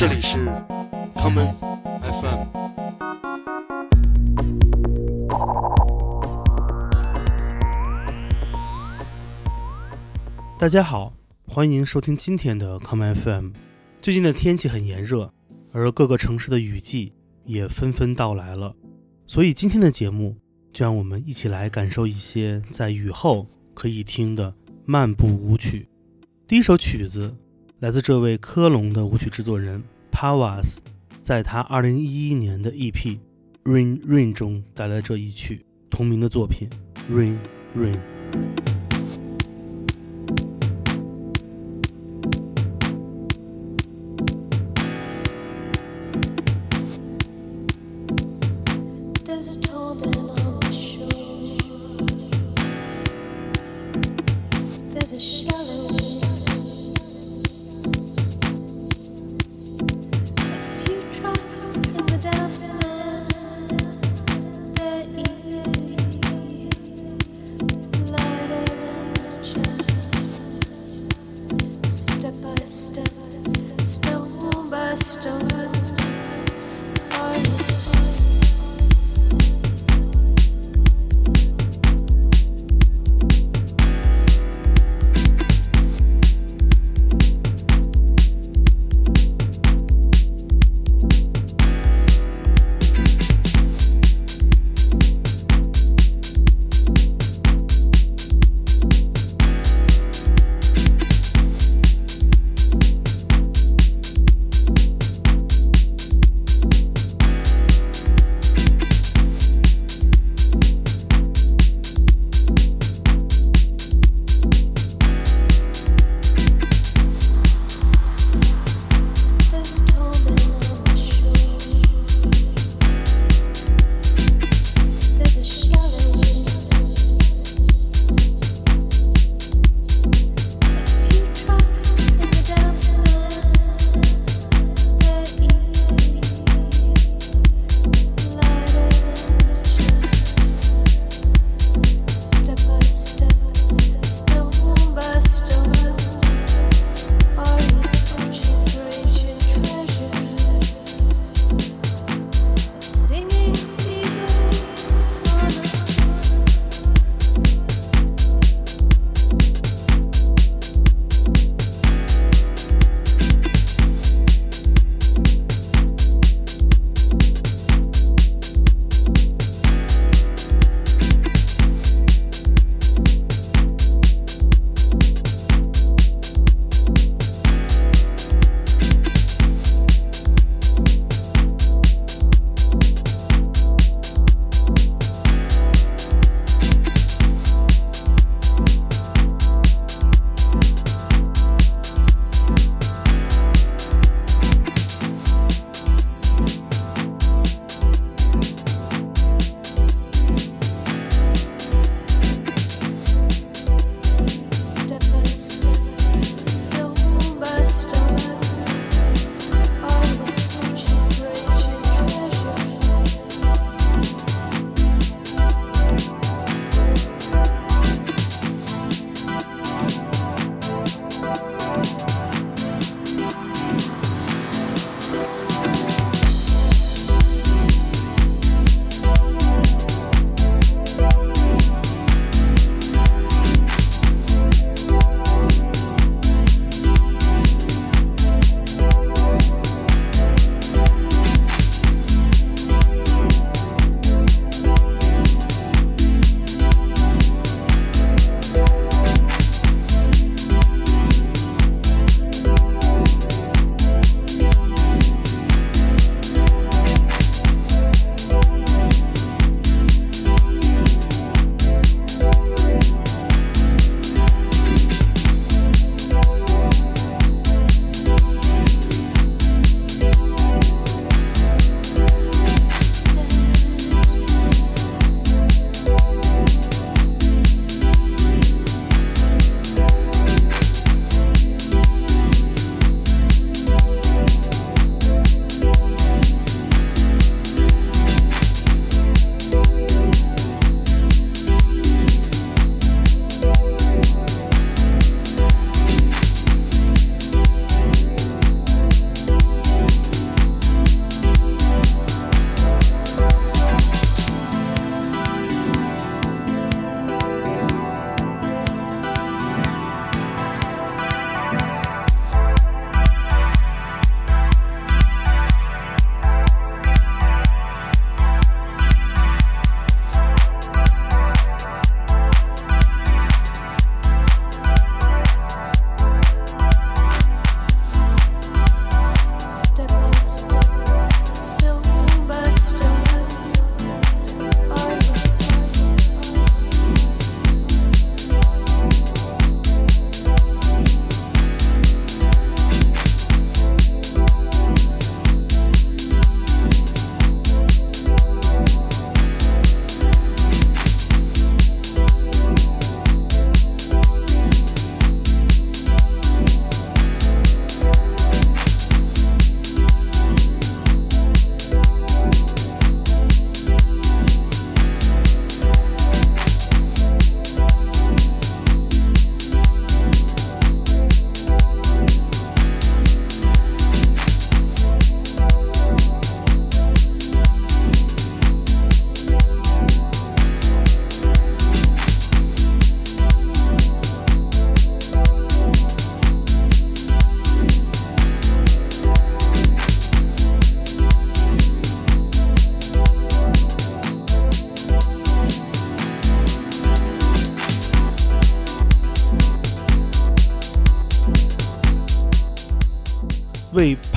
这里是 common FM。大家好，欢迎收听今天的 common FM。最近的天气很炎热，而各个城市的雨季也纷纷到来了，所以今天的节目就让我们一起来感受一些在雨后可以听的漫步舞曲。第一首曲子来自这位科隆的舞曲制作人 Pavas，在他2011年的 EP《Rain Rain》中带来这一曲同名的作品《Rain Rain》。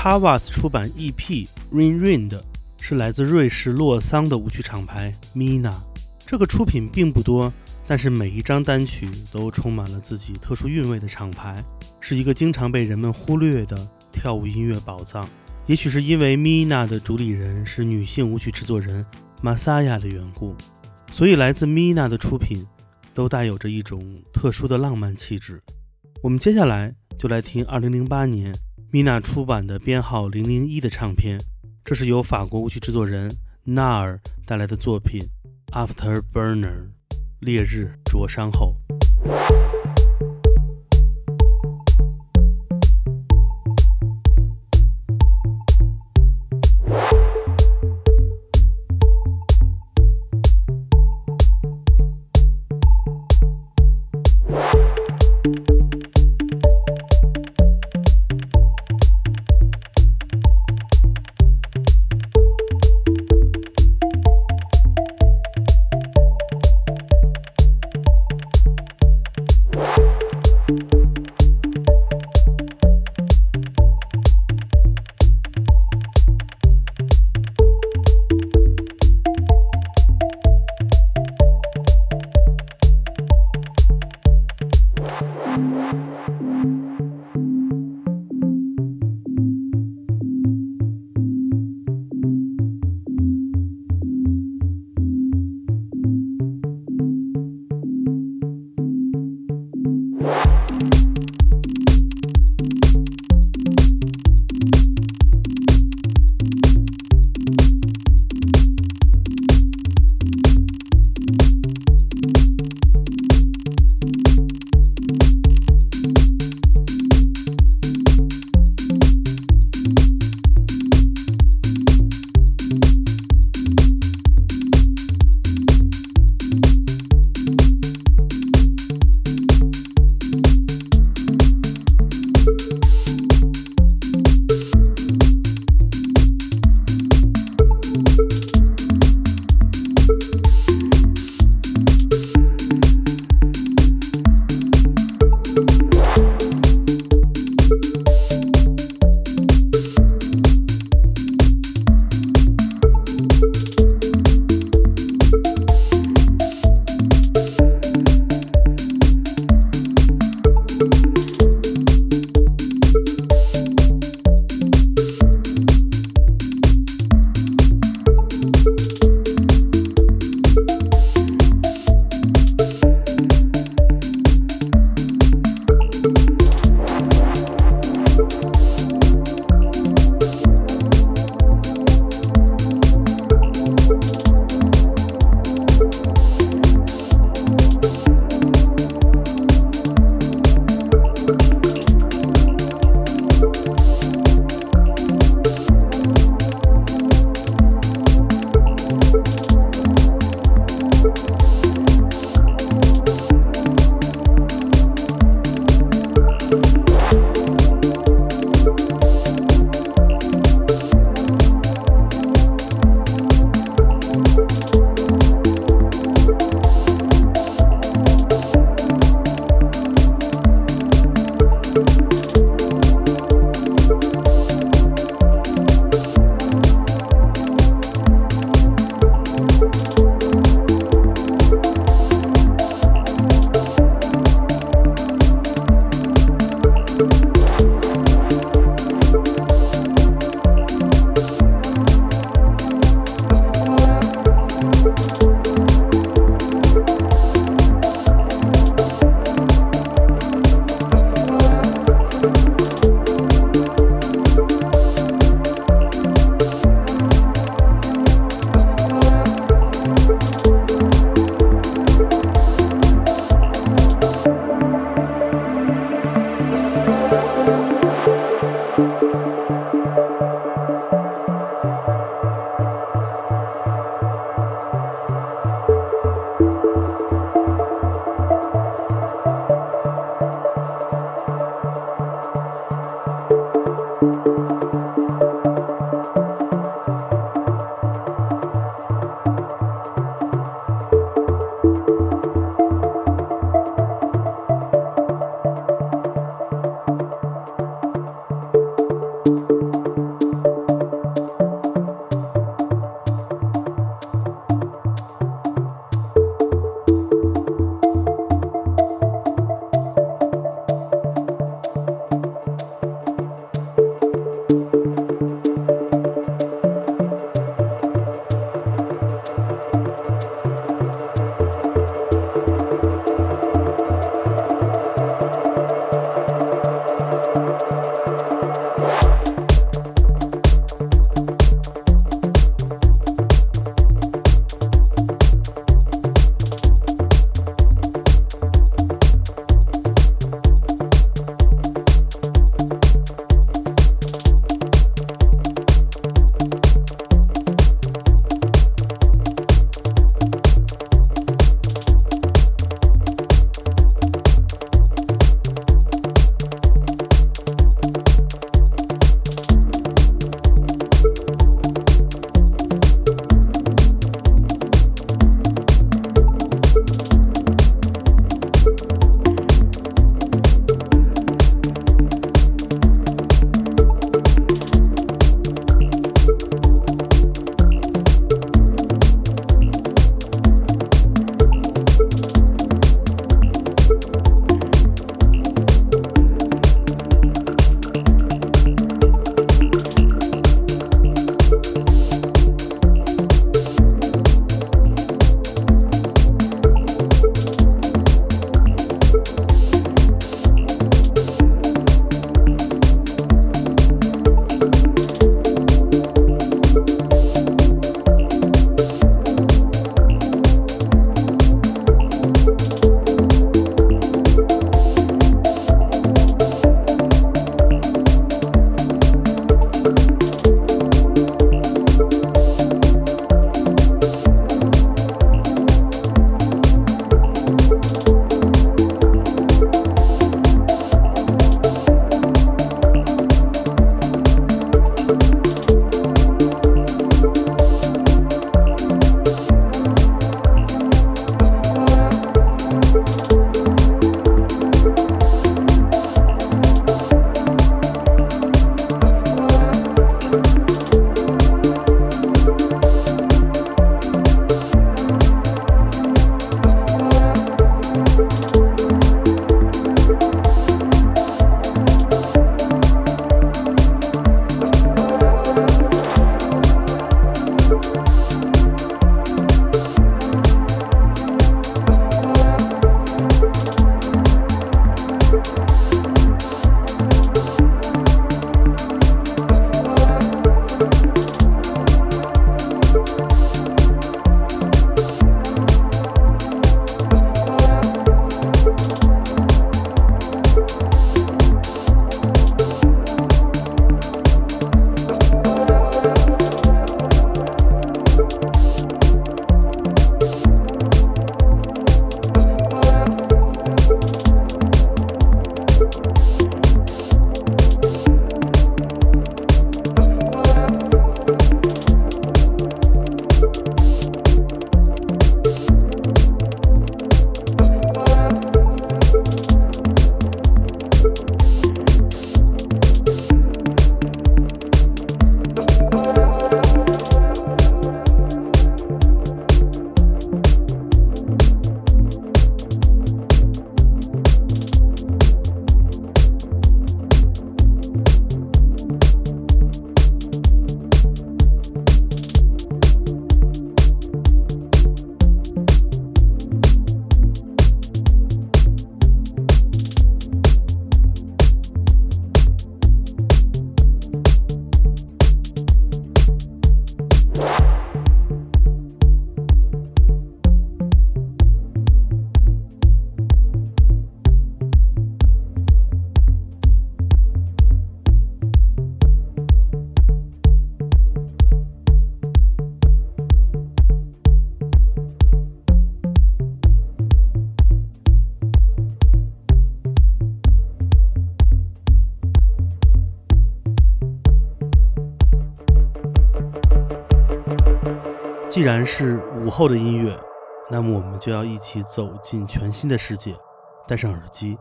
为 Pavas 出版 EP Rain Rain》的是来自瑞士洛桑的舞曲厂牌 Mina。这个出品并不多，但是每一张单曲都充满了自己特殊韵味的厂牌，是一个经常被人们忽略的跳舞音乐宝藏。也许是因为 Mina 的主理人是女性舞曲制作人 Masaya 的缘故，所以来自 Mina 的出品都带有着一种特殊的浪漫气质。我们接下来就来听2008年米娜出版的编号零零一的唱片，这是由法国舞曲制作人纳尔带来的作品《After Burner》，烈日灼伤后。既然是午后的音乐，那么我们就要一起走进全新的世界。戴上耳机，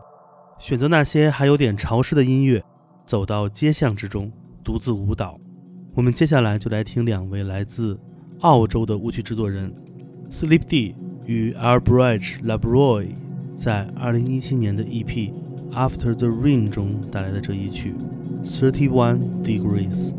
选择那些还有点潮湿的音乐，走到街巷之中，独自舞蹈。我们接下来就来听两位来自澳洲的舞曲制作人 Sleep D 与 Albridge Labroy 在2017年的 EP After the Rain 中带来的这一曲 Thirty One Degrees。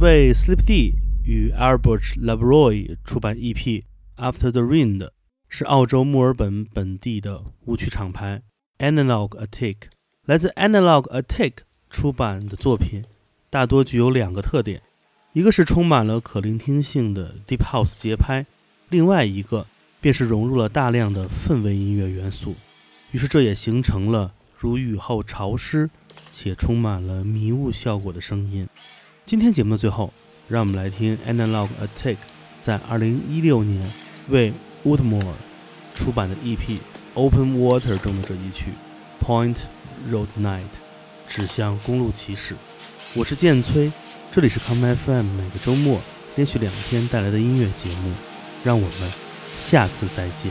为 Sleep D 与 Albert Labroy 出版 EP After the Rain 的是澳洲墨尔本本地的舞曲厂牌 Analog Attic。来自 Analog Attic 出版的作品大多具有两个特点，一个是充满了可聆听性的 Deep House 节拍，另外一个便是融入了大量的氛围音乐元素。于是这也形成了如雨后潮湿且充满了迷雾效果的声音。今天节目的最后，让我们来听 Analog Attack 在2016年为 Woodmore 出版的 EP Open Water 中的这一曲 Point Road Night，指向公路骑士。我是剑崔，这里是 Come FM 每个周末连续两天带来的音乐节目，让我们下次再见。